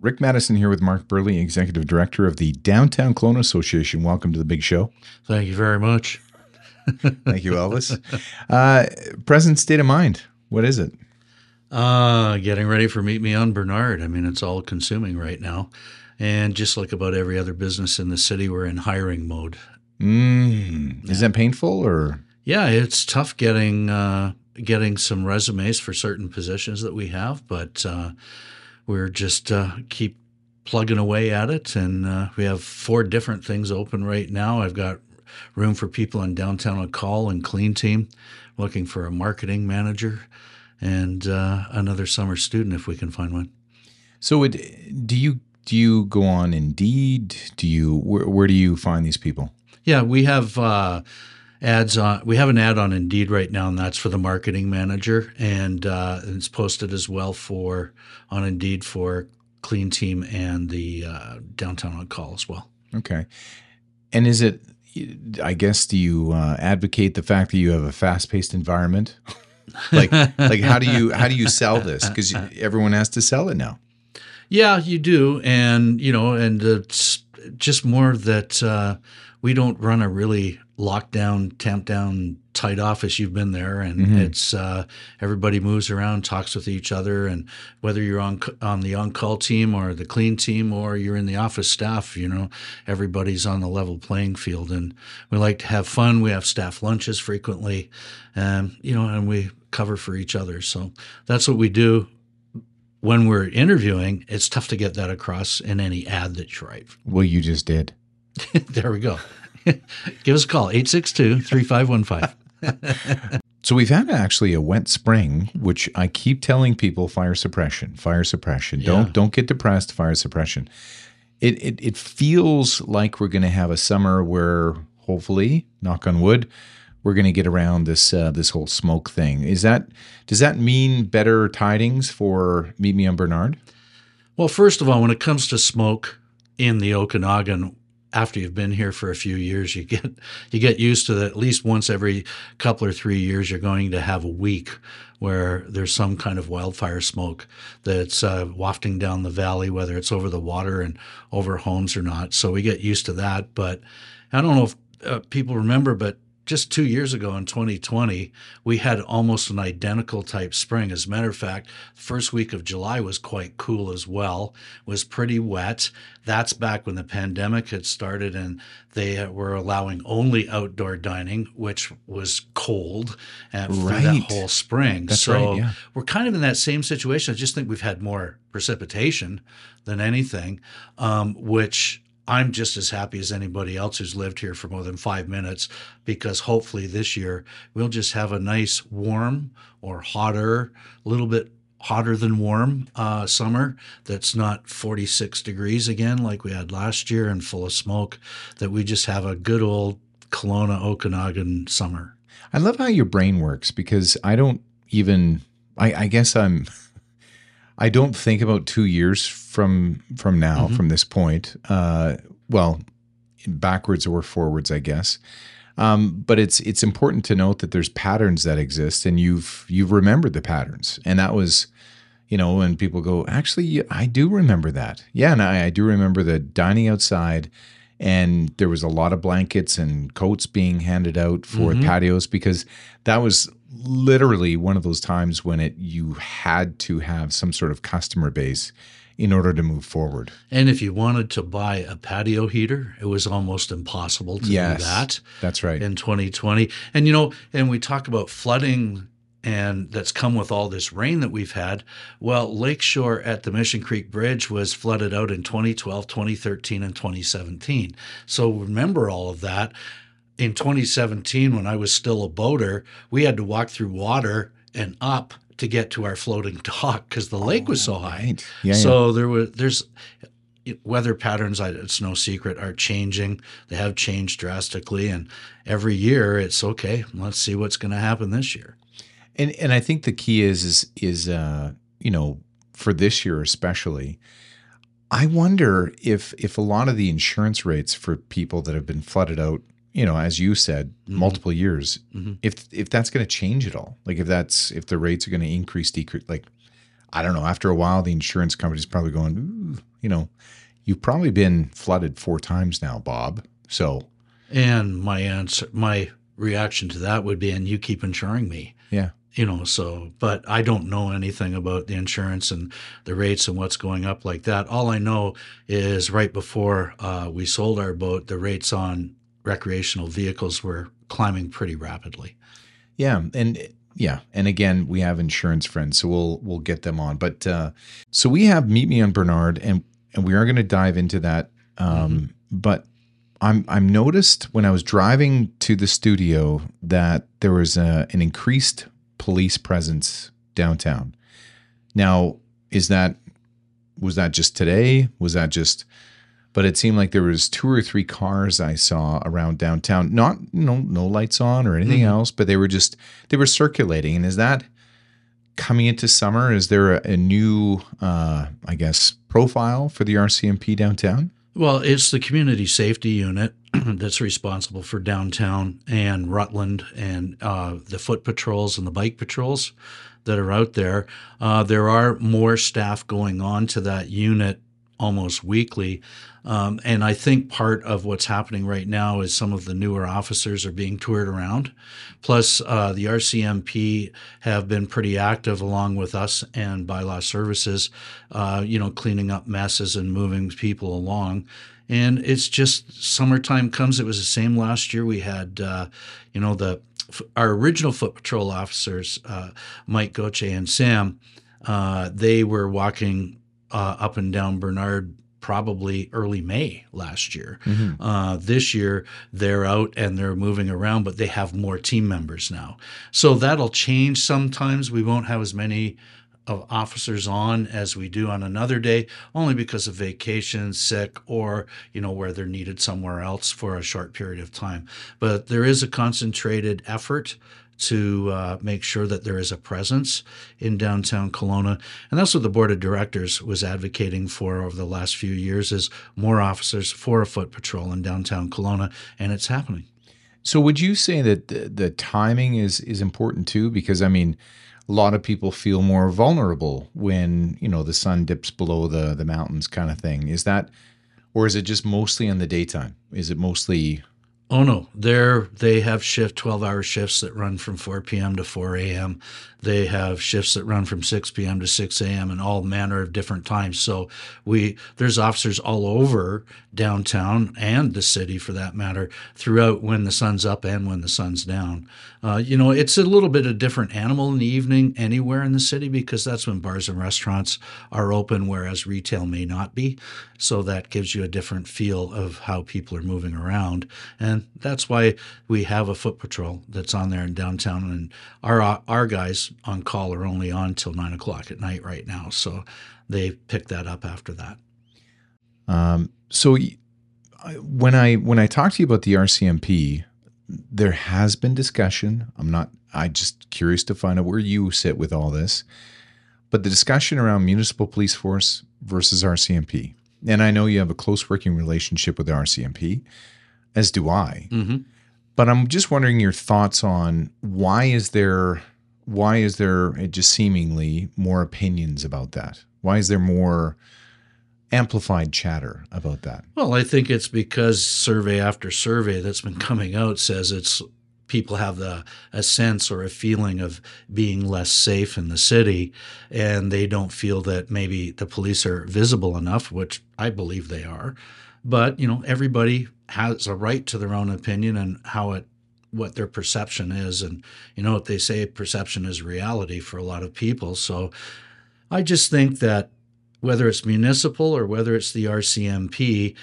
Rick Maddison here with Mark Burley, Executive Director of the Downtown Kelowna Association. Welcome to the big show. Thank you very much. Thank you, Elvis. uh, present state of mind. What is it? Uh, getting ready for Meet Me on Bernard. I mean, it's all consuming right now. And just like about every other business in the city, we're in hiring mode. Mm, is that painful or? Yeah, it's tough getting uh, getting some resumes for certain positions that we have, but uh, we're just uh, keep plugging away at it. And uh, we have four different things open right now. I've got room for people in downtown on call and clean team, looking for a marketing manager and uh, another summer student if we can find one. So, it, do you do you go on Indeed? Do you where, where do you find these people? Yeah, we have uh, ads on. We have an ad on Indeed right now, and that's for the marketing manager, and uh, it's posted as well for on Indeed for Clean Team and the uh, Downtown on Call as well. Okay, and is it? I guess do you uh, advocate the fact that you have a fast-paced environment? like, like how do you how do you sell this? Because everyone has to sell it now. Yeah, you do, and you know, and it's just more that uh, we don't run a really locked down, tamped down, tight office. You've been there, and mm-hmm. it's uh, everybody moves around, talks with each other, and whether you're on on the on call team or the clean team or you're in the office staff, you know, everybody's on the level playing field, and we like to have fun. We have staff lunches frequently, and you know, and we cover for each other. So that's what we do when we're interviewing, it's tough to get that across in any ad that you write. Well, you just did. there we go. Give us a call, 862 3515. So we've had actually a wet spring, which I keep telling people fire suppression, fire suppression. Don't don't get depressed, fire suppression. It, it it feels like we're going to have a summer where hopefully, knock on wood, we're going to get around this uh, this whole smoke thing. Is that does that mean better tidings for Meet Me on Bernard? Well, first of all, when it comes to smoke in the Okanagan, after you've been here for a few years, you get you get used to that. At least once every couple or three years, you're going to have a week where there's some kind of wildfire smoke that's uh, wafting down the valley, whether it's over the water and over homes or not. So we get used to that. But I don't know if uh, people remember, but just two years ago in 2020, we had almost an identical type spring. As a matter of fact, the first week of July was quite cool as well, was pretty wet. That's back when the pandemic had started and they were allowing only outdoor dining, which was cold uh, for right. that whole spring. That's so right, yeah. we're kind of in that same situation. I just think we've had more precipitation than anything, um, which I'm just as happy as anybody else who's lived here for more than five minutes because hopefully this year we'll just have a nice warm or hotter, a little bit hotter than warm uh, summer that's not 46 degrees again like we had last year and full of smoke, that we just have a good old Kelowna Okanagan summer. I love how your brain works because I don't even, I, I guess I'm. I don't think about two years from from now, mm-hmm. from this point. Uh, well, backwards or forwards, I guess. Um, but it's it's important to note that there's patterns that exist, and you've you've remembered the patterns, and that was, you know, when people go, actually, I do remember that. Yeah, and I, I do remember the dining outside, and there was a lot of blankets and coats being handed out for mm-hmm. patios because that was literally one of those times when it you had to have some sort of customer base in order to move forward. And if you wanted to buy a patio heater, it was almost impossible to yes, do that. That's right. In 2020. And you know, and we talk about flooding and that's come with all this rain that we've had. Well, Lakeshore at the Mission Creek Bridge was flooded out in 2012, 2013, and 2017. So remember all of that in 2017, when I was still a boater, we had to walk through water and up to get to our floating dock because the lake was so high. Right. Yeah, so yeah. there was there's weather patterns. It's no secret are changing. They have changed drastically, and every year it's okay. Let's see what's going to happen this year. And and I think the key is is is uh, you know for this year especially. I wonder if if a lot of the insurance rates for people that have been flooded out you know, as you said, mm-hmm. multiple years. Mm-hmm. If if that's going to change at all, like if that's if the rates are going to increase, decrease, like I don't know. After a while, the insurance company's probably going, you know, you've probably been flooded four times now, Bob. So, And my answer, my reaction to that would be, and you keep insuring me. yeah. you know so but i don't know anything about the insurance and the rates and what's going up like that all i know is right before uh, we sold our boat the rates on recreational vehicles were climbing pretty rapidly Yeah, and yeah, and again, we have insurance friends, so we'll we'll get them on. But uh, so we have meet me on Bernard, and and we are going to dive into that. Um, But I'm I'm noticed when I was driving to the studio that there was a, an increased police presence downtown. Now, is that was that just today? Was that just but it seemed like there was two or three cars I saw around downtown. Not no no lights on or anything else, but they were just they were circulating. And is that coming into summer? Is there a, a new uh, I guess profile for the RCMP downtown? well it's the community safety unit that's responsible for downtown and rutland and uh, the foot patrols and the bike patrols that are out there uh, there are more staff going on to that unit almost weekly. Um, and I think part of what's happening right now is some of the newer officers are being toured around. Plus, uh, the RCMP have been pretty active along with us and bylaw services, uh, you know, cleaning up messes and moving people along. And it's just summertime comes. It was the same last year. We had, uh, you know, the our original foot patrol officers, uh, Mike Goche and Sam, uh, they were walking uh, up and down Bernard probably early May last year. Uh, this year, they're out and they're moving around, but they have more team members now. So that'll change sometimes. We won't have as many of officers on as we do on another day, only because of vacation, sick, or you know where they're needed somewhere else for a short period of time. But there is a concentrated effort to uh, make sure that there is a presence in downtown Kelowna, and that's what the board of directors was advocating for over the last few years: is more officers for a foot patrol in downtown Kelowna, and it's happening. So would you say that the, the timing is is important too? Because I mean, a lot of people feel more vulnerable when you know the sun dips below the the mountains, kind of thing. Is that, or is it just mostly in the daytime? Is it mostly? Oh no, they're they have shift twelve hour shifts that run from four p.m. to four a.m. They have shifts that run from six p.m. to six a.m. and all manner of different times. So we there's officers all over downtown and the city for that matter throughout when the sun's up and when the sun's down. Uh, you know, it's a little bit a different animal in the evening anywhere in the city because that's when bars and restaurants are open, whereas retail may not be. So that gives you a different feel of how people are moving around, and that's why we have a foot patrol that's on there in downtown. And our our guys on call are only on till nine o'clock at night right now, so they pick that up after that. Um, so when I when I talk to you about the RCMP, there has been discussion. I'm not. I just curious to find out where you sit with all this. But the discussion around municipal police force versus RCMP, and I know you have a close working relationship with the RCMP, as do I. Mm-hmm. But I'm just wondering your thoughts on why is there why is there it just seemingly more opinions about that? Why is there more amplified chatter about that? Well, I think it's because survey after survey that's been coming out says it's people have the a sense or a feeling of being less safe in the city and they don't feel that maybe the police are visible enough, which I believe they are. But, you know, everybody has a right to their own opinion and how it what their perception is and you know what they say perception is reality for a lot of people. So I just think that whether it's municipal or whether it's the RCMP,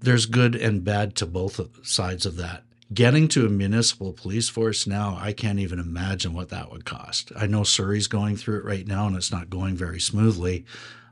there's good and bad to both sides of that. Getting to a municipal police force now, I can't even imagine what that would cost. I know Surrey's going through it right now and it's not going very smoothly.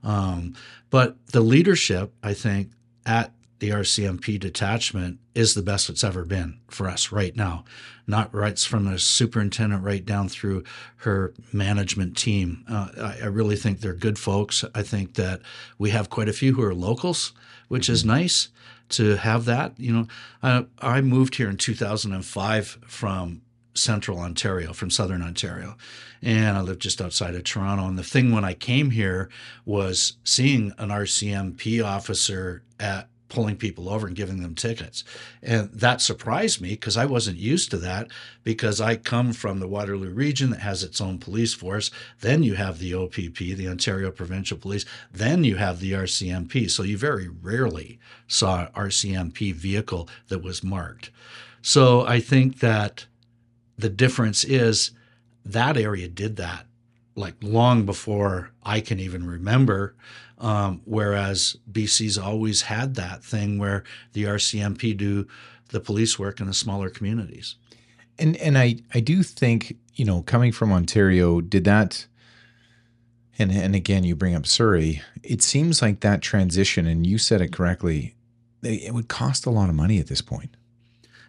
Um, but the leadership, I think, at the RCMP detachment is the best it's ever been for us right now. Not right from the superintendent right down through her management team. Uh, I, I really think they're good folks. I think that we have quite a few who are locals, which is nice to have that. You know, I, I moved here in 2005 from central Ontario, from southern Ontario. And I lived just outside of Toronto. And the thing when I came here was seeing an RCMP officer at pulling people over and giving them tickets. And that surprised me because I wasn't used to that because I come from the Waterloo region that has its own police force. Then you have the OPP, the Ontario Provincial Police. Then you have the RCMP. So you very rarely saw an RCMP vehicle that was marked. So I think that the difference is that area did that like long before I can even remember. Um, whereas BC's always had that thing where the RCMP do the police work in the smaller communities. And and I I do think you know coming from Ontario, did that. And and again, you bring up Surrey. It seems like that transition, and you said it correctly. It would cost a lot of money at this point.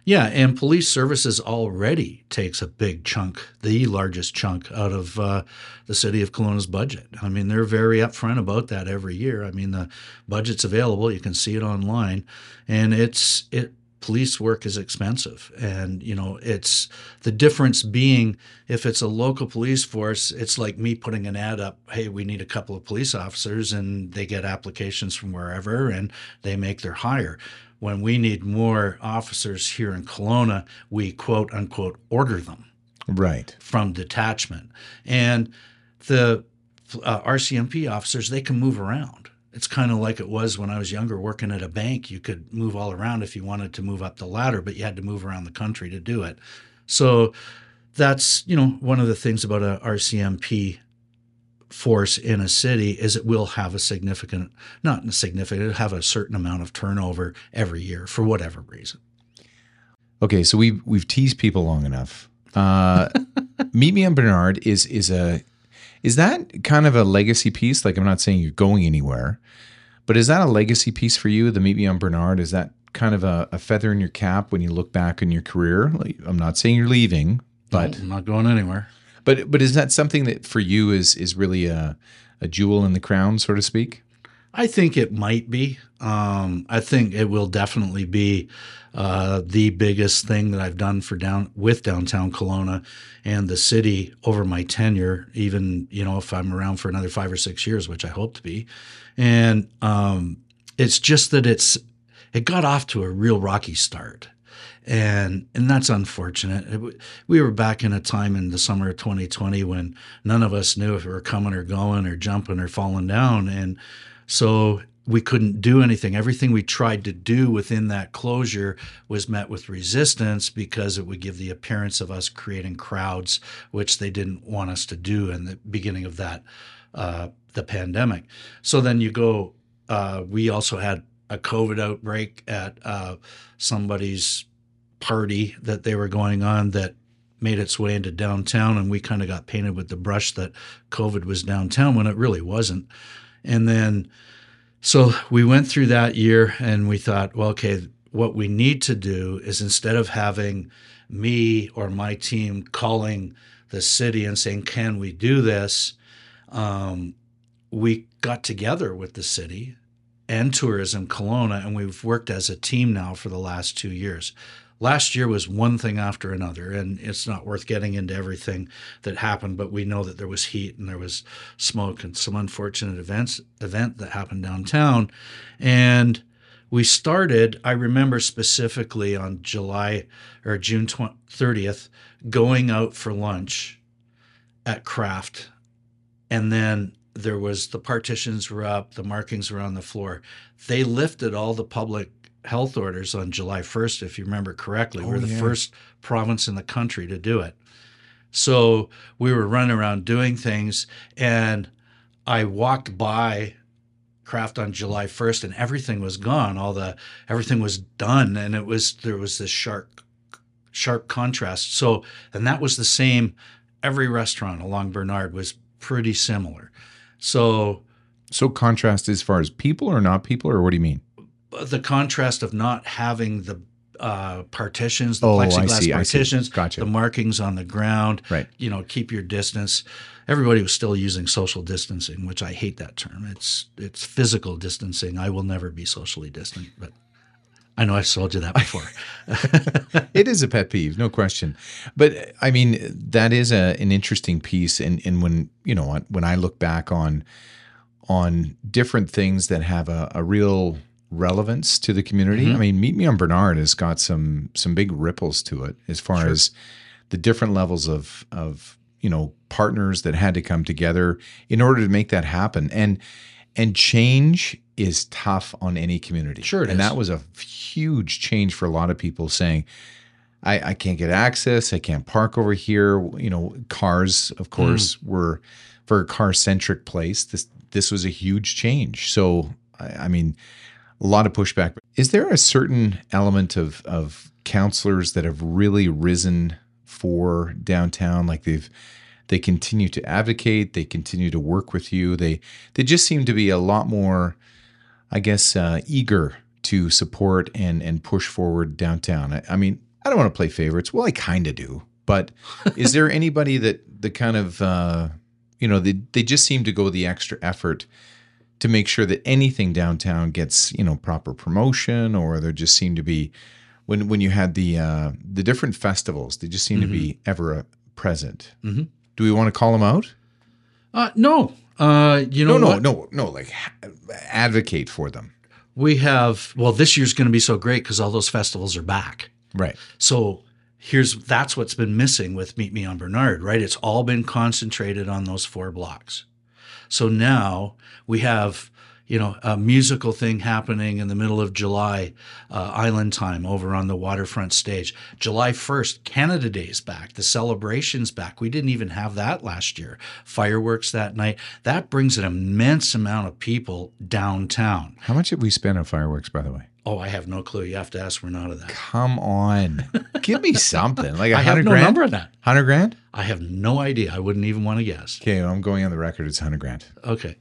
Yeah, and police services already takes a big chunk, the largest chunk out of uh, the city of Kelowna's budget. I mean, they're very upfront about that every year. I mean, the budget's available; you can see it online, and it's it. Police work is expensive, and you know it's the difference being if it's a local police force, it's like me putting an ad up. Hey, we need a couple of police officers, and they get applications from wherever, and they make their hire when we need more officers here in Kelowna, we quote unquote order them right from detachment. And the uh, RCMP officers, they can move around. It's kind of like it was when I was younger working at a bank. You could move all around if you wanted to move up the ladder, but you had to move around the country to do it. So that's, you know, one of the things about a RCMP force in a city is it will have a significant, not a significant, have a certain amount of turnover every year for whatever reason. Okay, so we've we've teased people long enough. Uh, Meet Me on Bernard is is a is that kind of a legacy piece? Like I'm not saying you're going anywhere, but is that a legacy piece for you? The Meet Me on Bernard is that kind of a, a feather in your cap when you look back in your career? Like, I'm not saying you're leaving, but no, I'm not going anywhere. But but is that something that for you is is really a a jewel in the crown, so to speak? I think it might be. Um, I think it will definitely be uh, the biggest thing that I've done for down with downtown Kelowna and the city over my tenure. Even you know if I'm around for another five or six years, which I hope to be, and um, it's just that it's it got off to a real rocky start and and that's unfortunate. we were back in a time in the summer of 2020 when none of us knew if we were coming or going or jumping or falling down, and so we couldn't do anything. Everything we tried to do within that closure was met with resistance because it would give the appearance of us creating crowds, which they didn't want us to do in the beginning of that uh, the pandemic. So then you go. Uh, we also had a COVID outbreak at uh, somebody's party that they were going on that made its way into downtown and we kind of got painted with the brush that covid was downtown when it really wasn't. And then so we went through that year and we thought well okay what we need to do is instead of having me or my team calling the city and saying can we do this? um, we got together with the city and tourism Kelowna, and we've worked as a team now for the last two years last year was one thing after another and it's not worth getting into everything that happened but we know that there was heat and there was smoke and some unfortunate events event that happened downtown. And we started i remember specifically on july or june 20, 30th going out for lunch at craft and then there was the partitions were up the markings were on the floor. They lifted all the public health orders on July 1st, if you remember correctly. Oh, we're the yeah. first province in the country to do it. So we were running around doing things, and I walked by craft on July 1st, and everything was gone. All the everything was done, and it was there was this sharp sharp contrast. So, and that was the same. Every restaurant along Bernard was pretty similar. So, so contrast as far as people or not people, or what do you mean? The contrast of not having the uh, partitions, the oh, plexiglass see, partitions, gotcha. the markings on the ground. Right. You know, keep your distance. Everybody was still using social distancing, which I hate that term. It's it's physical distancing. I will never be socially distant, but I know I've told you that before. it is a pet peeve, no question. But I mean, that is a, an interesting piece. And, and when, you know, when I look back on, on different things that have a, a real relevance to the community. Mm-hmm. I mean, Meet Me on Bernard has got some some big ripples to it as far Sure. as the different levels of of you know partners that had to come together in order to make that happen. And and change is tough on any community. Sure it and is. that was a huge change for a lot of people saying, I, I can't get access. I can't park over here. You know, cars, of course, were for a car centric place. This this was a huge change. So I, I mean, a lot of pushback. Is there a certain element of of counselors that have really risen for downtown? Like they've they continue to advocate. They continue to work with you. They they just seem to be a lot more, I guess, uh, eager to support and and push forward downtown. I, I mean, I don't want to play favorites. Well, I kind of do. But is there anybody that the kind of uh, you know they they just seem to go the extra effort to make sure that anything downtown gets you know proper promotion, or there just seem to be when when you had the uh, the different festivals, they just seem to be ever uh, present. Mhm. Do we want to call them out? Uh, no, uh, you know No, no, what? no, no. Like advocate for them. We have well, this year's going to be so great because all those festivals are back. Right. So here's that's what's been missing with Meet Me on Bernard, right? It's all been concentrated on those four blocks. So now we have, you know, a musical thing happening in the middle of July, uh, Island Time over on the waterfront stage. July 1st, Canada Day is back. The celebration's back. We didn't even have that last year. Fireworks that night. That brings an immense amount of people downtown. How much have we spent on fireworks, by the way? Oh, I have no clue. You have to ask Renata that. Come on, give me something like a I have hundred no grand. number on that. Hundred grand. I have no idea. I wouldn't even want to guess. Okay, well, I'm going on the record. It's hundred grand. Okay.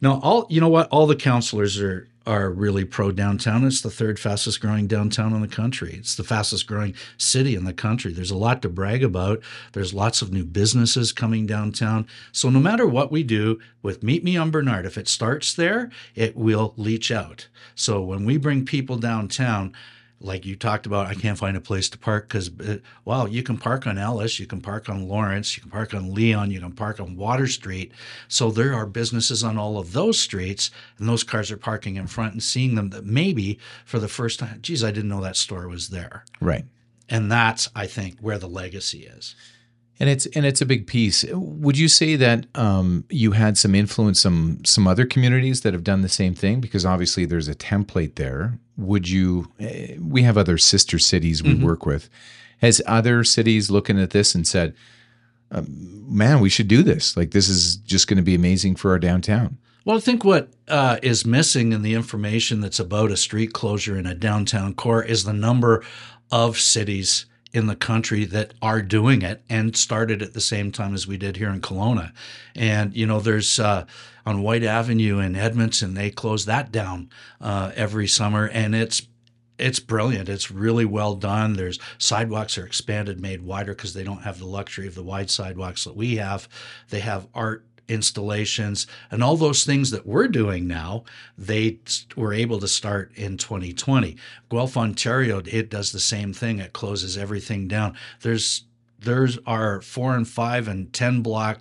Now, all you know what? All the counselors are are really pro downtown. It's the third fastest growing downtown in the country. It's the fastest growing city in the country. There's a lot to brag about. There's lots of new businesses coming downtown. So no matter what we do with Meet Me on Bernard, if it starts there, it will leach out. So when we bring people downtown, like you talked about, I can't find a place to park because, uh, well, you can park on Ellis, you can park on Lawrence, you can park on Leon, you can park on Water Street. So there are businesses on all of those streets, and those cars are parking in front and seeing them that maybe for the first time, geez, I didn't know that store was there. Right. And that's, I think, where the legacy is. And it's and it's a big piece. Would you say that um, you had some influence some some other communities that have done the same thing? Because obviously there's a template there. Would you? eh, We have other sister cities we work with. Has other cities looking at this and said, um, "Man, we should do this. Like this is just going to be amazing for our downtown." Well, I think what uh, is missing in the information that's about a street closure in a downtown core is the number of cities in the country that are doing it and started at the same time as we did here in Kelowna. And, you know, there's uh, on Whyte Avenue in Edmonton, they close that down uh, every summer and it's it's brilliant. It's really well done. There's sidewalks are expanded, made wider because they don't have the luxury of the wide sidewalks that we have. They have art installations and all those things that we're doing now they were able to start in 2020 guelph ontario it does the same thing. It closes everything down. There's there's our four and five and ten block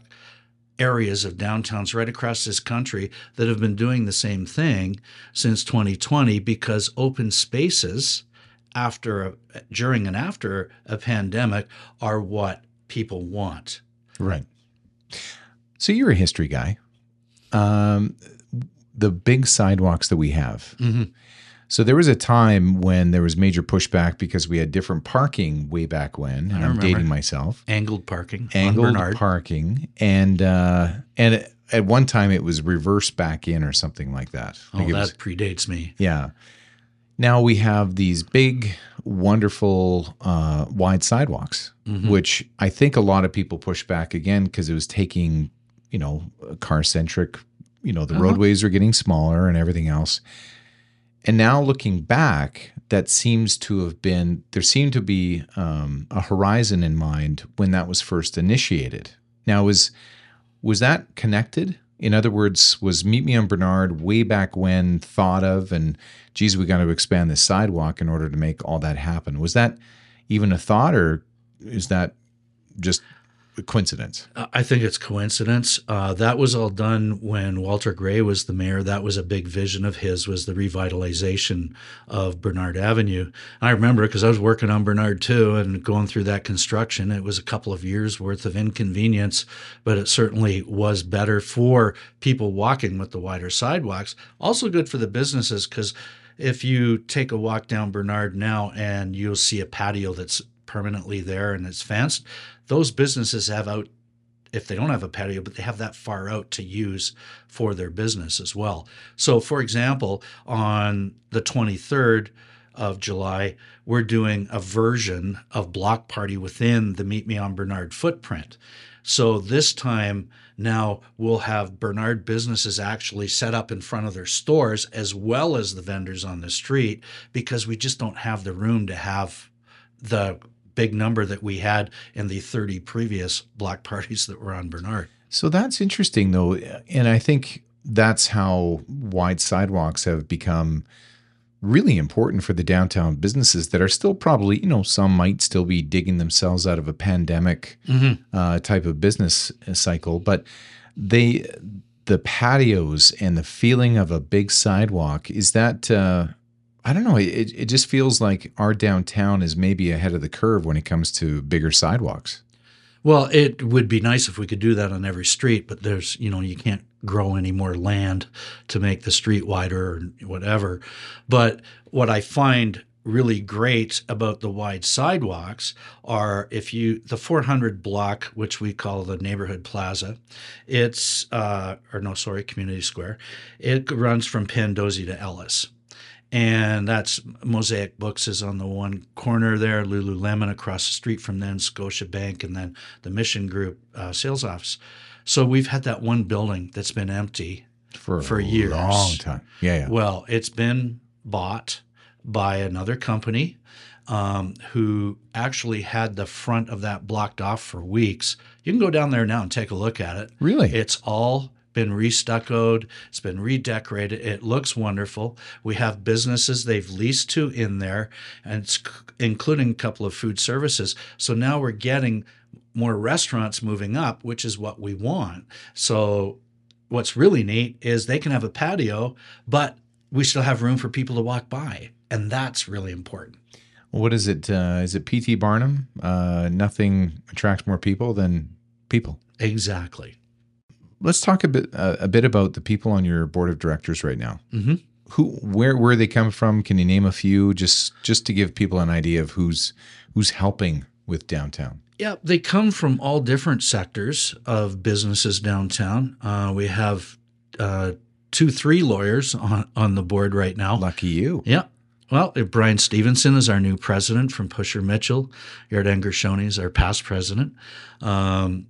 areas of downtowns right across this country that have been doing the same thing since 2020 because open spaces after a, during and after a pandemic are what people want. Right. So you're a history guy. Um, the big sidewalks that we have. Mhm. So there was a time when there was major pushback because we had different parking way back when, and I I'm remember. dating myself. angled parking Angled parking, and uh, and at one time it was reverse back in or something like that. oh Like that was- predates me yeah. Now we have these big, wonderful, uh, wide sidewalks, Mhm. which I think a lot of people push back again because it was taking, you know, car centric. You know, the Uh-huh. roadways are getting smaller and everything else. And now looking back, that seems to have been there seemed to be um, a horizon in mind when that was first initiated. Now was was that connected In other words, was Meet Me on Bernard way back when thought of and geez, we got to expand this sidewalk in order to make all that happen. Was that even a thought or is that just coincidence? I think it's coincidence. Uh, that was all done when Walter Gray was the mayor. That was a big vision of his was the revitalization of Bernard Avenue. I remember because I was working on Bernard too and going through that construction. It was a couple of years worth of inconvenience, but it certainly was better for people walking with the wider sidewalks. Also good for the businesses because if you take a walk down Bernard now and you'll see a patio that's permanently there and it's fenced, those businesses have out if they don't have a patio, but they have that far out to use for their business as well. So, for example, on the 23rd of July, we're doing a version of Block Party within the Meet Me on Bernard footprint. So, this time now we'll have Bernard businesses actually set up in front of their stores as well as the vendors on the street because we just don't have the room to have the big number that we had in the 30 previous block parties that were on Bernard. So that's interesting, though. And I think that's how wide sidewalks have become really important for the downtown businesses that are still probably, you know, some might still be digging themselves out of a pandemic mm-hmm. uh, type of business cycle, but they, the patios and the feeling of a big sidewalk, is that, uh, I don't know. It, it just feels like our downtown is maybe ahead of the curve when it comes to bigger sidewalks. Well, it would be nice if we could do that on every street, but there's, you know, you can't grow any more land to make the street wider or whatever. But what I find really great about the wide sidewalks are if you the 400 block which we call the neighborhood plaza it's uh, or no sorry community square it runs from pandosy to ellis and that's Mosaic Books is on the one corner there, Lululemon across the street from then, Scotia Bank, and then the Mission Group uh, sales office. So we've had that one building that's been empty for for a years, long time. Yeah, yeah. Well, it's been bought by another company um, who actually had the front of that blocked off for weeks. You can go down there now and take a look at it. Really, it's all been restuccoed, it's been redecorated. It looks wonderful. We have businesses they've leased to in there, and it's including a couple of food services. So now we're getting more restaurants moving up, which is what we want. So what's really neat is they can have a patio, but we still have room for people to walk by, and that's really important. What is it? Uh, is it PT Barnum? Uh, nothing attracts more people than people. Exactly. Let's talk a bit uh, a bit about the people on your board of directors right now. Mm-hmm. Who, where, where they come from? Can you name a few, just just to give people an idea of who's who's helping with downtown? Yeah, they come from all different sectors of businesses downtown. Uh, we have uh, two, three lawyers on on the board right now. Lucky you. Yeah. Well, Brian Stevenson is our new president from Pushor Mitchell. Yarden Gershoni is our past president. Um,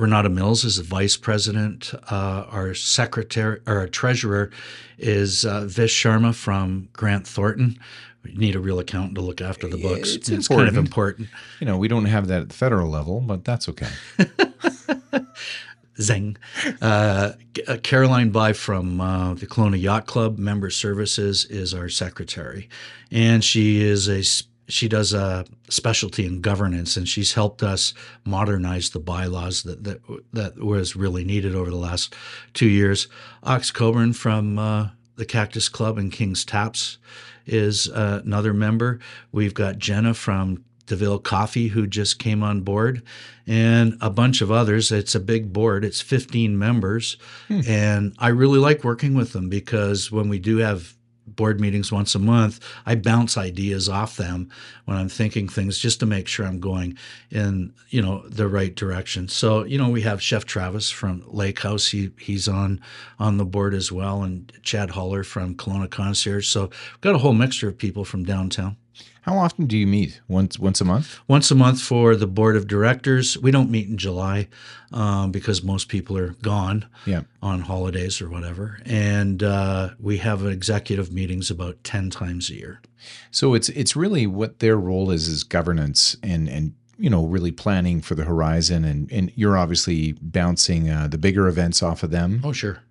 Renata Mills is the vice president. Uh, our secretary or our treasurer is uh, Vish Sharma from Grant Thornton. We need a real accountant to look after the books. It's, it's kind of important. You know, we don't have that at the federal level, but that's okay. Zing. Uh, uh, Caroline By from uh, the Kelowna Yacht Club Member Services is our secretary, and she is a she does a specialty in governance and she's helped us modernize the bylaws that that, that was really needed over the last two years. Ox Coburn from uh, the Cactus Club and King's Taps is uh, another member. We've got Jenna from DeVille Coffee, who just came on board, and a bunch of others. It's a big board, it's 15 members. Hmm. And I really like working with them because when we do have board meetings once a month, I bounce ideas off them when I'm thinking things just to make sure I'm going in, you know, the right direction. So, you know, we have Chef Travis from Lake House. He he's on on the board as well, and Chad Holler from Kelowna Concierge. So we've got a whole mixture of people from downtown. How often do you meet? Once once a month? Once a month for the board of directors. We don't meet in July um, because most people are gone yeah. on holidays or whatever, and uh, we have executive meetings about ten times a year. So it's it's really what their role is is governance and and you know, really planning for the horizon, and and you're obviously bouncing uh, the bigger events off of them. Oh, sure.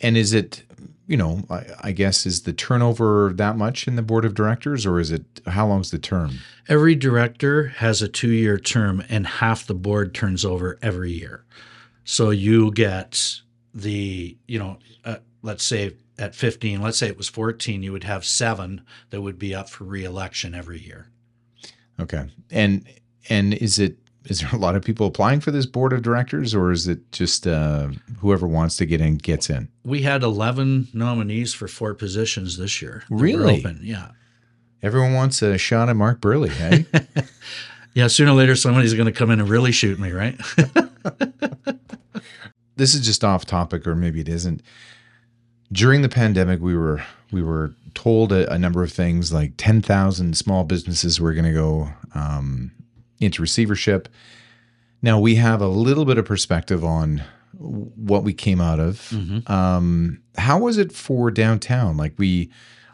And is it, you know, I, I guess is the turnover that much in the board of directors, or is it how long's the term? Every director has a two year term, and half the board turns over every year. So you get the, you know, uh, let's say at 15, let's say it was 14, you would have seven that would be up for reelection every year. Okay, and and is it is there a lot of people applying for this board of directors, or is it just uh, whoever wants to get in gets in? We had 11 nominees for four positions this year. Really? Open. Yeah. Everyone wants a shot at Mark Burley, hey? Yeah. Sooner or later, somebody's going to come in and really shoot me, right? this is just off topic, or maybe it isn't. During the pandemic, we were we were told a, a number of things, like ten thousand small businesses were going to go um, into receivership. Now we have a little bit of perspective on what we came out of. Um, how was it for downtown? Like we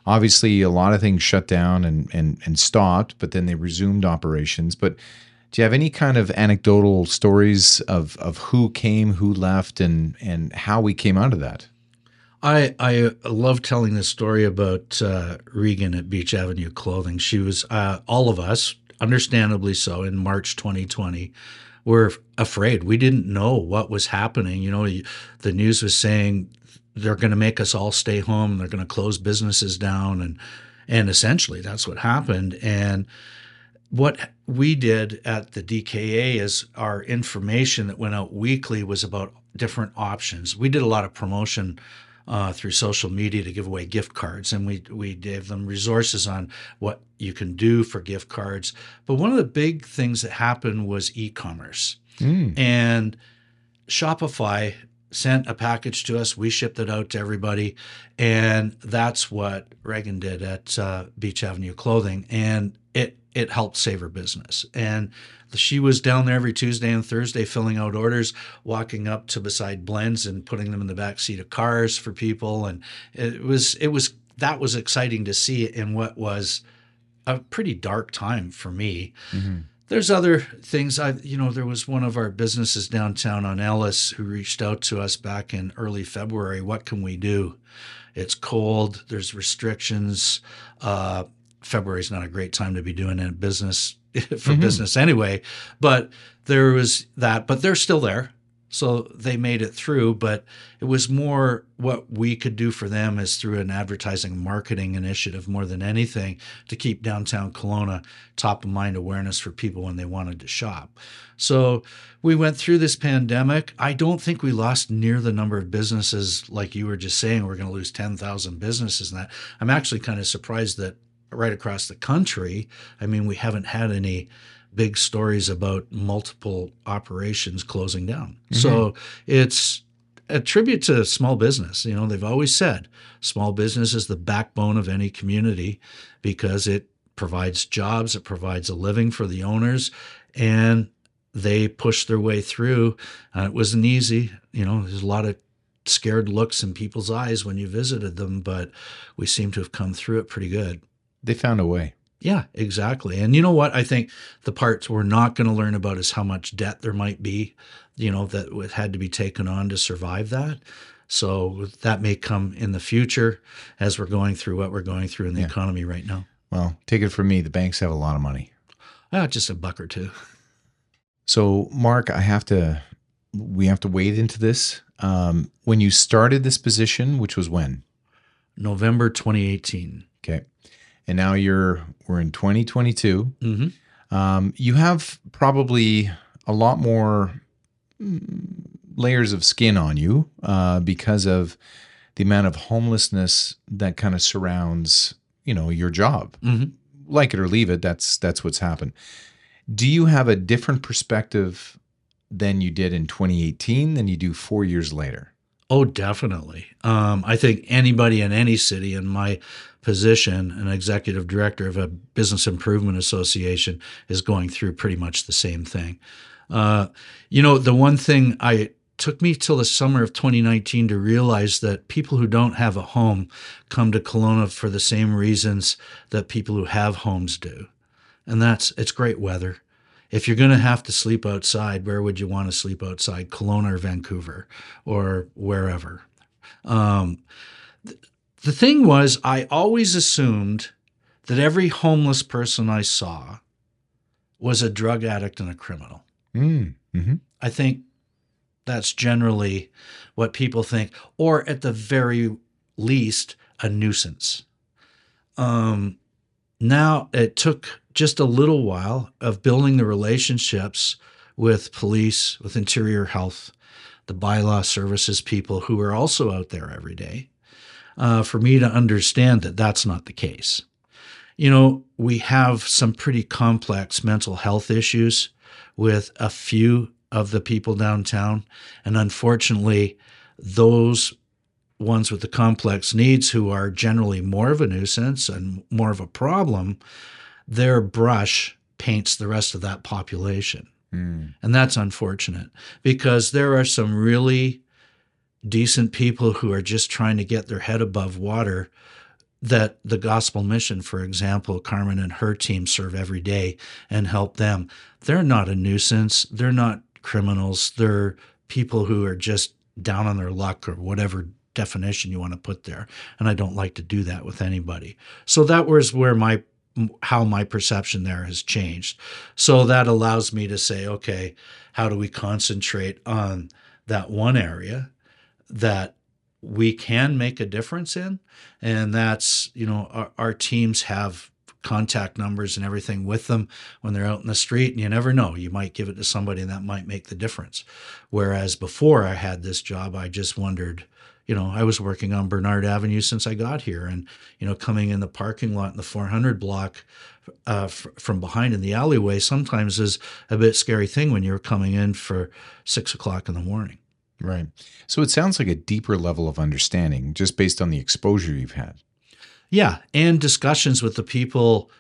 obviously a lot of things shut down and and and stopped, but then they resumed operations. But do you have any kind of anecdotal stories of of who came, who left, and and how we came out of that? I I love telling this story about uh, Regan at Beach Avenue Clothing. She was uh, all of us, understandably so, in March 2020, were afraid. We didn't know what was happening. You know, the news was saying they're going to make us all stay home. They're going to close businesses down, and and essentially that's what happened. And what we did at the DKA is our information that went out weekly was about different options. We did a lot of promotion uh, through social media to give away gift cards, and we we gave them resources on what you can do for gift cards. But one of the big things that happened was e-commerce, and Shopify sent a package to us. We shipped it out to everybody, and that's what Reagan did at uh, Beach Avenue Clothing, and it it helped save her business. And she was down there every Tuesday and Thursday filling out orders, walking up to beside blends and putting them in the back seat of cars for people, and it was it was that was exciting to see in what was a pretty dark time for me. There's other things. I you know there was one of our businesses downtown on ellis who reached out to us back in early february. What can we do? It's cold. There's restrictions. Uh february's not a great time to be doing a business for business anyway but there was that but they're still there so they made it through but it was more what we could do for them is through an advertising marketing initiative more than anything to keep downtown Kelowna top of mind awareness for people when they wanted to shop. So we went through this pandemic. I don't think we lost near the number of businesses like you were just saying we're going to lose 10,000 businesses and that. I'm actually kind of surprised that right across the country, I mean we haven't had any big stories about multiple operations closing down. So it's a tribute to small business. You know, they've always said small business is the backbone of any community because it provides jobs, it provides a living for the owners, and they pushed their way through. Uh, it wasn't easy. You know, there's a lot of scared looks in people's eyes when you visited them, but we seem to have come through it pretty good. They found a way. Yeah, exactly. And you know what? I think the parts we're not going to learn about is how much debt there might be, you know, that had to be taken on to survive that. So that may come in the future as we're going through what we're going through in the economy right now. Well, take it from me, the banks have a lot of money. Ah, just a buck or two. So, Mark, I have to, we have to wade into this. Um, when you started this position, which was when? November 2018. Okay. And now you're, we're in 2022. Mm-hmm. Um, you have probably a lot more mm, layers of skin on you uh, because of the amount of homelessness that kind of surrounds, you know, your job. Mm-hmm. Like it or leave it, that's that's what's happened. Do you have a different perspective than you did in 2018 than you do four years later? Oh, definitely. Um, I think anybody in any city in my position, an executive director of a business improvement association, is going through pretty much the same thing. Uh, you know, the one thing I took me till the summer of 2019 to realize that people who don't have a home come to Kelowna for the same reasons that people who have homes do. And that's it's great weather. if you're going to have to sleep outside, where would you want to sleep outside? Kelowna or Vancouver or wherever. Um, the thing was, I always assumed that every homeless person I saw was a drug addict and a criminal. Mm, hmm I think that's generally what people think, or at the very least, a nuisance. Um, now it took just a little while of building the relationships with police, with interior health, the bylaw services people who are also out there every day, uh, for me to understand that that's not the case. You know, we have some pretty complex mental health issues with a few of the people downtown. And unfortunately, those ones with the complex needs who are generally more of a nuisance and more of a problem, their brush paints the rest of that population. Mm. And that's unfortunate because there are some really decent people who are just trying to get their head above water that the gospel mission, for example, Carmen and her team serve every day and help them. They're not a nuisance. They're not criminals. They're people who are just down on their luck or whatever definition you want to put there. And I don't like to do that with anybody. So that was where my how my perception there has changed. So that allows me to say, okay, how do we concentrate on that one area that we can make a difference in? And that's, you know, our, our teams have contact numbers and everything with them when they're out in the street and you never know. You might give it to somebody and that might make the difference. Whereas before i had this job i just wondered you know i was working on bernard avenue since i got here and you know coming in the parking lot in the 400 block uh, f- from behind in the alleyway sometimes is a bit scary thing when you're coming in for six o'clock in the morning Right. So it sounds like a deeper level of understanding just based on the exposure you've had. Yeah, and discussions with the people,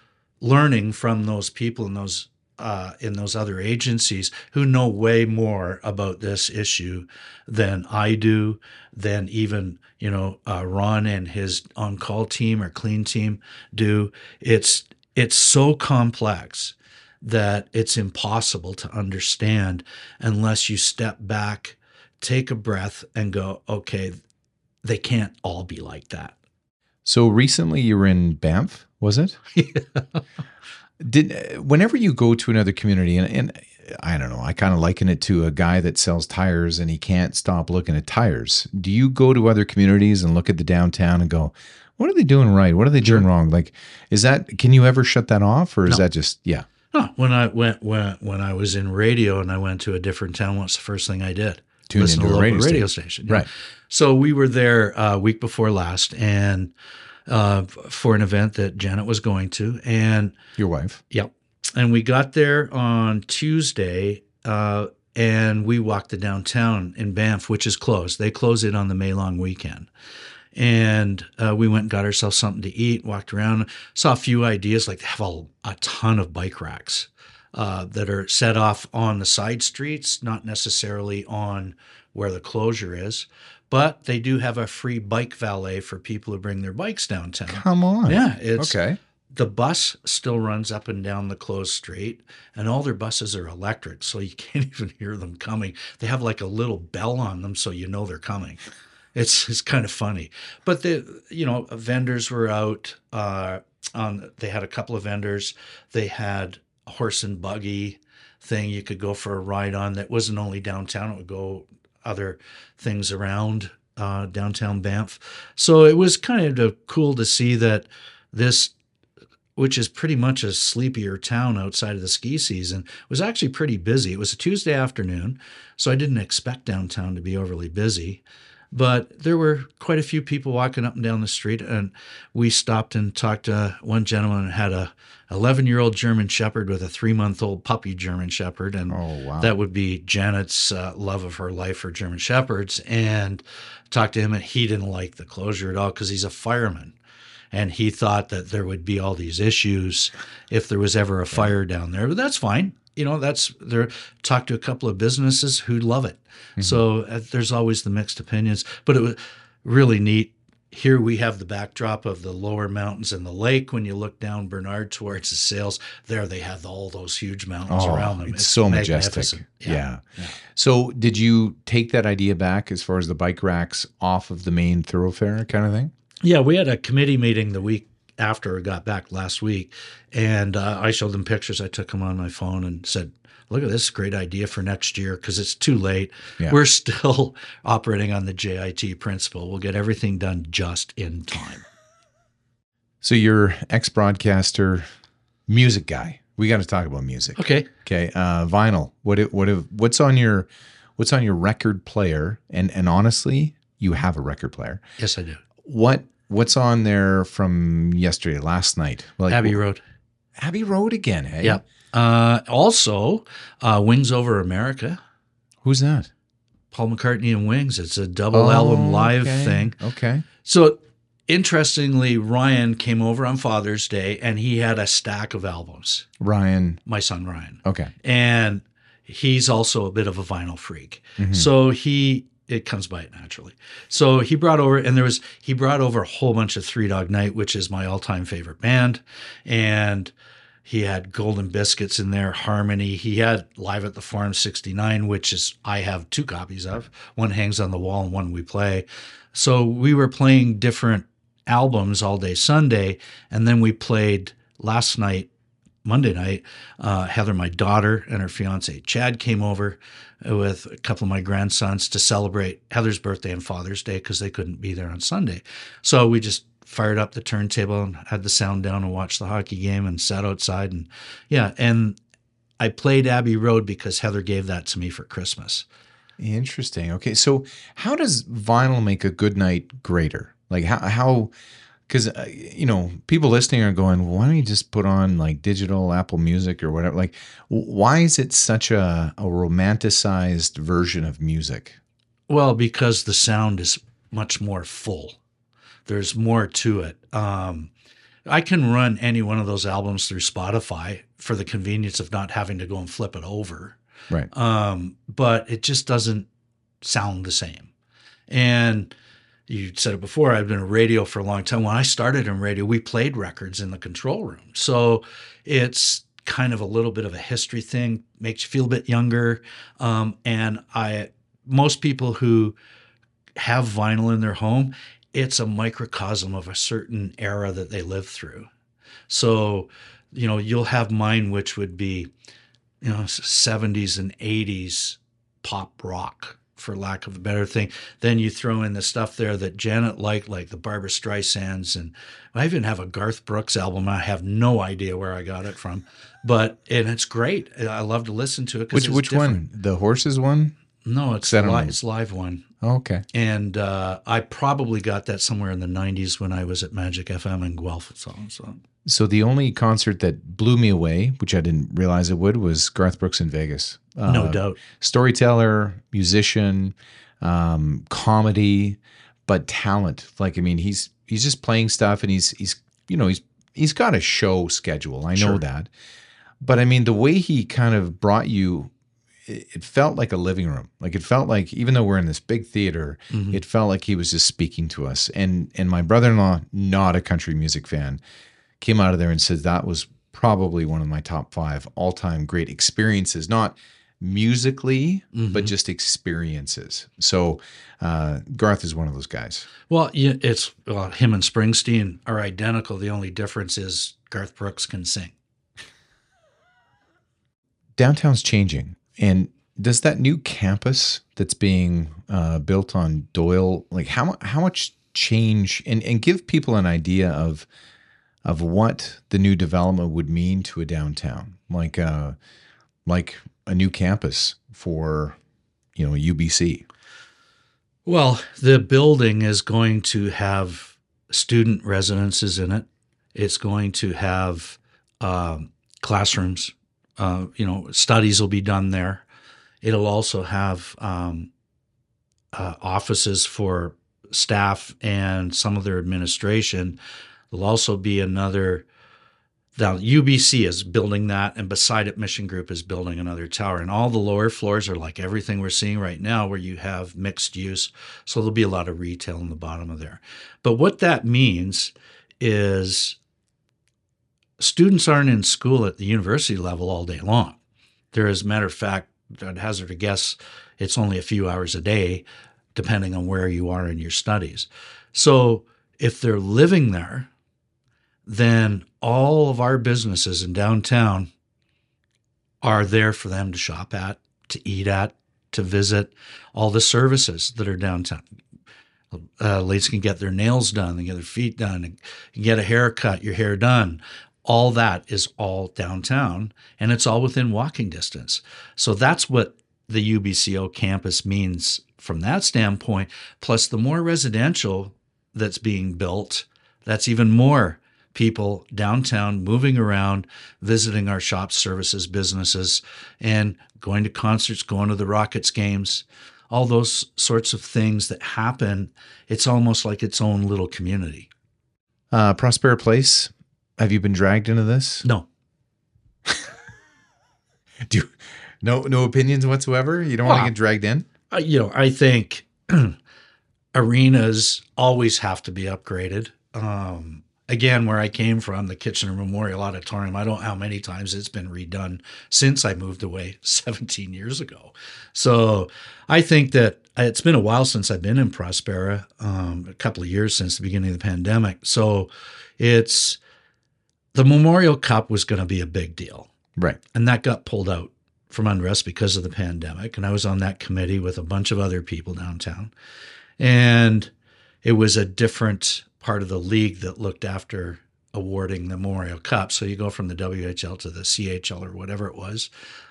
learning from those people in those uh, in those other agencies who know way more about this issue than I do, than even you know uh, Ron and his on-call team or clean team do. It's it's so complex that it's impossible to understand unless you step back, take a breath, and go, okay, they can't all be like that. So recently you were in Banff, was it? Did whenever you go to another community and, and I don't know, I kind of liken it to a guy that sells tires and he can't stop looking at tires. Do you go to other communities and look at the downtown and go, what are they doing right? What are they doing wrong? Like, is that can you ever shut that off, or is No. that just yeah? No, when I went when when I was in radio and I went to a different town, what's the first thing I did? Tune Listen into to a radio radio station. yeah. Right. So we were there a week before last, and uh, for an event that Janet was going to, and Your wife. Yep. And we got there on Tuesday uh, and we walked the downtown in Banff, which is closed. They close it on the May long weekend. And uh, we went and got ourselves something to eat, walked around, saw a few ideas. Like they have a, a ton of bike racks uh, that are set off on the side streets, not necessarily on where the closure is. But they do have a free bike valet for people who bring their bikes downtown. Come on. Yeah, it's okay. the bus still runs up and down the closed street and all their buses are electric so you can't even hear them coming they have like a little bell on them so you know they're coming it's it's kind of funny but the you know vendors were out uh on they had a couple of vendors they had horse and buggy thing you could go for a ride on that wasn't only downtown it would go other things around uh, downtown Banff. So it was kind of cool to see that this which is pretty much a sleepier town outside of the ski season, was actually pretty busy. It was a Tuesday afternoon, so I didn't expect downtown to be overly busy. But there were quite a few people walking up and down the street, and we stopped and talked to one gentleman who had a 11 year old German Shepherd with a three month old puppy German Shepherd, and Oh wow. that would be Janet's uh, love of her life for German Shepherds. And talked to him, and he didn't like the closure at all because he's a fireman. And he thought that there would be all these issues if there was ever a fire down there. But that's fine. You know, that's there. Talked to a couple of businesses who love it. So uh, there's always the mixed opinions. But it was really neat here we have the backdrop of the lower mountains and the lake. When you look down Bernard towards the sails, there they have all those huge mountains Oh, around them. it's so majestic. magnificent. Yeah. yeah. So, did you take that idea back as far as the bike racks off of the main thoroughfare kind of thing? Yeah, we had a committee meeting the week after I got back last week, and uh, I showed them pictures. I took them on my phone and said, "Look at this great idea for next year because it's too late. Yeah. We're still operating on the JIT principle. We'll get everything done just in time." So, you're ex broadcaster, music guy. We got to talk about music. Okay. Okay, uh, vinyl. What it, what if, what's on your what's on your record player? And and honestly, you have a record player. Yes, I do. What what's on there from yesterday, last night? Like Abbey Road. Abbey Road again. Hey, Yep. Uh, also, uh, Wings Over America. Who's that? Paul McCartney and Wings. It's a double album live Oh, okay. thing. Okay. So interestingly, Ryan came over on Father's Day and he had a stack of albums. Ryan. My son Ryan, Okay. and he's also a bit of a vinyl freak. Mhm. So he it comes by it naturally. So he brought over and there was he brought over a whole bunch of Three Dog Night, which is my all-time favorite band, and he had Golden Biscuits in there, Harmony. He had Live at the Forum 69, which is I have two copies of. One hangs on the wall and one we play. So we were playing different albums all day Sunday, and then we played last night, Monday night. Uh, Heather, my daughter, and her fiance Chad came over with a couple of my grandsons to celebrate Heather's birthday and Father's Day because they couldn't be there on Sunday. So we just fired up the turntable and had the sound down and watched the hockey game and sat outside and yeah and I played Abbey Road because Heather gave that to me for Christmas. Interesting. Okay, so how does vinyl make a good night greater? Like how how because uh, you know people listening are going, well, why don't you just put on like digital Apple Music or whatever? Like, why is it such a a romanticized version of music? Well, because the sound is much more full. There's more to it. Um, I can run any one of those albums through Spotify for the convenience of not having to go and flip it over. Right. Um, but it just doesn't sound the same. And you said it before, I've been in radio for a long time. When I started in radio, we played records in the control room. So it's kind of a little bit of a history thing, makes you feel a bit younger. Um, and I most people who have vinyl in their home, it's a microcosm of a certain era that they lived through. So, you know, you'll have mine, which would be, you know, 70s and 80s pop rock, for lack of a better thing. Then you throw in the stuff there that Janet liked, like the Barbara Streisands. And I even have a Garth Brooks album. I have no idea where I got it from, but, and it's great. I love to listen to it. Which it's which different. one? The horses one? No, it's 'em li- it's live one, Oh, okay. and uh, I probably got that somewhere in the '90s when I was at Magic FM in Guelph. So, so So the only concert that blew me away, which I didn't realize it would, was Garth Brooks in Vegas. no Uh, doubt, storyteller, musician, um, comedy, but talent. Like I mean, he's he's just playing stuff, and he's he's you know he's he's got a show schedule. I know Sure. that, but I mean the way he kind of brought you. It felt like a living room. Like it felt like even though we're in this big theater, Mhm. it felt like he was just speaking to us. And and my brother-in-law, not a country music fan, came out of there and said that was probably one of my top five all-time great experiences. Not musically, but Mhm. just experiences. So uh, Garth is one of those guys. well, it's well, him and Springsteen are identical. The only difference is Garth Brooks can sing. Downtown's changing, and does that new campus that's being uh, built on Doyle, like how how much change, and and give people an idea of of what the new development would mean to a downtown, like uh, like a new campus for you know UBC. Well, the building is going to have student residences in it. It's going to have um, classrooms. Uh, you know, studies will be done there. It'll also have um, uh, offices for staff and some of their administration. There'll also be another now UBC is building that, and beside it, Mission Group is building another tower. And all the lower floors are like everything we're seeing right now, where you have mixed use. So there'll be a lot of retail in the bottom of there. But what that means is students aren't in school at the university level all day long. There, a matter of fact, I'd hazard a guess, it's only a few hours a day, depending on where you are in your studies. So if they're living there, then all of our businesses in downtown are there for them to shop at, to eat at, to visit, all the services that are downtown. Uh, ladies can get their nails done, they get their feet done, get a haircut, your hair done. All that is all downtown, and it's all within walking distance. So that's what the UBCO campus means from that standpoint. Plus, the more residential that's being built, that's even more people downtown moving around, visiting our shops, services, businesses, and going to concerts, going to the Rockets games, all those sorts of things that happen. It's almost like its own little community. Uh, Prospera Place, have you been dragged into this? No. Do you, no no opinions whatsoever? You don't want to get dragged in? Uh, you know, I think arenas always have to be upgraded. Um, again, where I came from, the Kitchener Memorial Auditorium, I don't know how many times it's been redone since I moved away 17 years ago. So I think that it's been a while since I've been in Prospera, um, a couple of years since the beginning of the pandemic. So it's the Memorial Cup was going to be a big deal. Right. And that got pulled out from unrest because of the pandemic. And I was on that committee with a bunch of other people downtown. And it was a different part of the league that looked after awarding the Memorial Cup. So you go from the WHL to the CHL or whatever it was.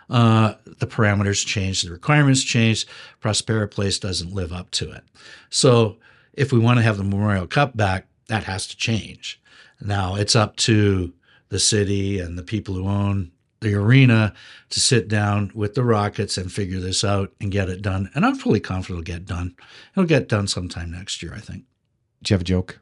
Uh, the parameters changed, the requirements changed. Prospera Place doesn't live up to it. So if we want to have the Memorial Cup back, that has to change. Now it's up to the city and the people who own the arena to sit down with the Rockets and figure this out and get it done. And I'm fully confident it'll get done. It'll get done sometime next year, I think. Do you have a joke?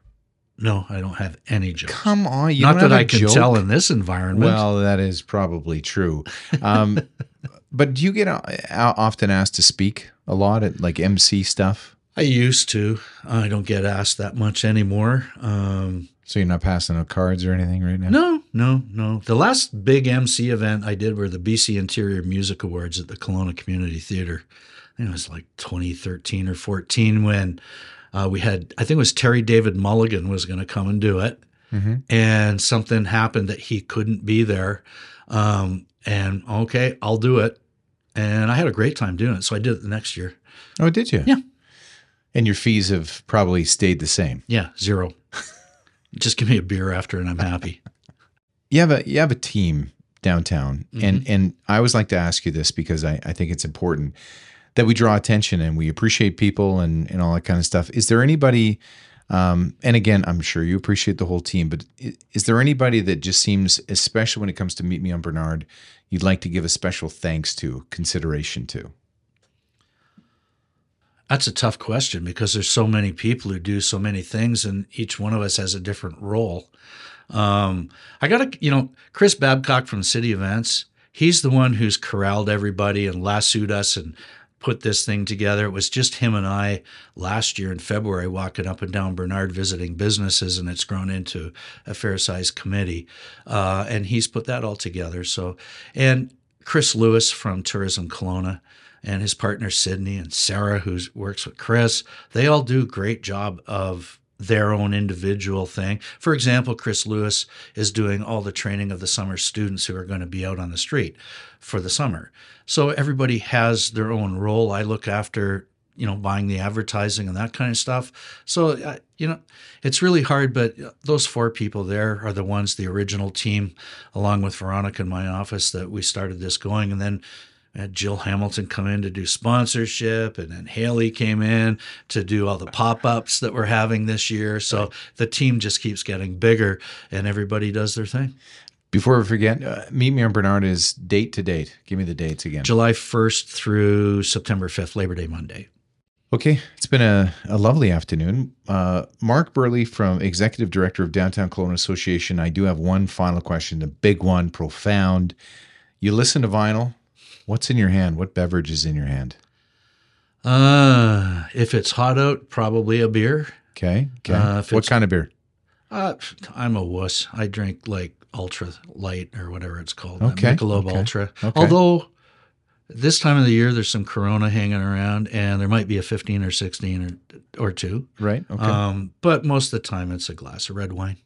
No, I don't have any jokes. Come on, you Not that I can joke? tell in this environment. Well, that is probably true. Um, but do you get uh, often asked to speak a lot at like MC stuff? I used to. I don't get asked that much anymore. Um, So you're not passing out cards or anything right now? no, no, no. The last big MC event I did were the BC Interior Music Awards at the Kelowna Community Theater. I think it was like 2013 or 14 when uh, we had, I think it was Terry David Mulligan was going to come and do it. Mhm. And something happened that he couldn't be there. Um, and okay, I'll do it. And I had a great time doing it. So I did it the next year. Oh, did you? Yeah. And your fees have probably stayed the same. Yeah, zero. Just give me a beer after and I'm happy. You have a you have a team downtown, Mm-hmm. and and I always like to ask you this because I, I think it's important that we draw attention and we appreciate people and and all that kind of stuff. Is there anybody? Um, and again, I'm sure you appreciate the whole team, but is, there anybody that just seems, especially when it comes to Meet Me on Bernard, you'd like to give a special thanks to, consideration to? That's a tough question because there's so many people who do so many things, and each one of us has a different role. Um, I got to, you know, Chris Babcock from City Events. He's the one who's corralled everybody and lassoed us and put this thing together. It was just him and I last year in February walking up and down Bernard visiting businesses, and it's grown into a fair sized committee. Uh, and he's put that all together. So, and Chris Lewis from Tourism Kelowna and his partner Sydney and Sarah, who works with Chris, they all do a great job of their own individual thing. For example, Chris Lewis is doing all the training of the summer students who are going to be out on the street for the summer. So everybody has their own role. I look after, you know, buying the advertising and that kind of stuff. So, you know, it's really hard, but those four people there are the ones, the original team, along with Veronica in my office, that we started this going. And then had Jill Hamilton come in to do sponsorship, and then Haley came in to do all the pop ups that we're having this year. So the team just keeps getting bigger, and everybody does their thing. Before we forget, uh, Meet Me on Bernard is date to date. Give me the dates again. July 1st through September 5th, Labor Day Monday. Okay, it's been a, a lovely afternoon. Uh, Mark Burley from Executive Director of Downtown Kelowna Association. I do have one final question, the big one, profound. You listen to vinyl. What's in your hand? What beverage is in your hand? Uh, if it's hot out, probably a beer. Okay. Okay. Uh, what kind of beer? Uh, I'm a wuss. I drink like ultra light or whatever it's called. Okay, Michelob okay, Ultra. okay. Although this time of the year, there's some Corona hanging around, and there might be a 15 or 16 or or two. Right. Okay. Um, but most of the time, it's a glass of red wine.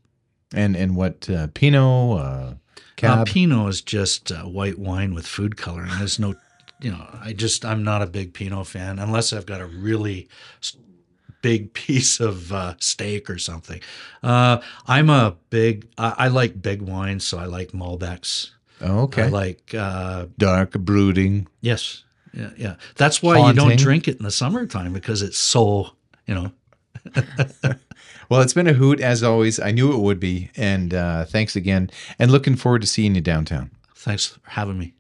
and and what uh, Pinot? Uh, Uh. Pinot is just uh, white wine with food coloring. There's no, you know, I just I'm not a big Pinot fan unless I've got a really big piece of uh, steak or something. Uh, I'm a big. I, I like big wines, so I like Malbecs. oh, okay. I like uh, Dark brooding. yes, yeah, yeah. That's why you don't drink it in the summertime because it's so you know. Well, it's been a hoot as always. I knew it would be, and uh, thanks again. And looking forward to seeing you downtown. Thanks for having me.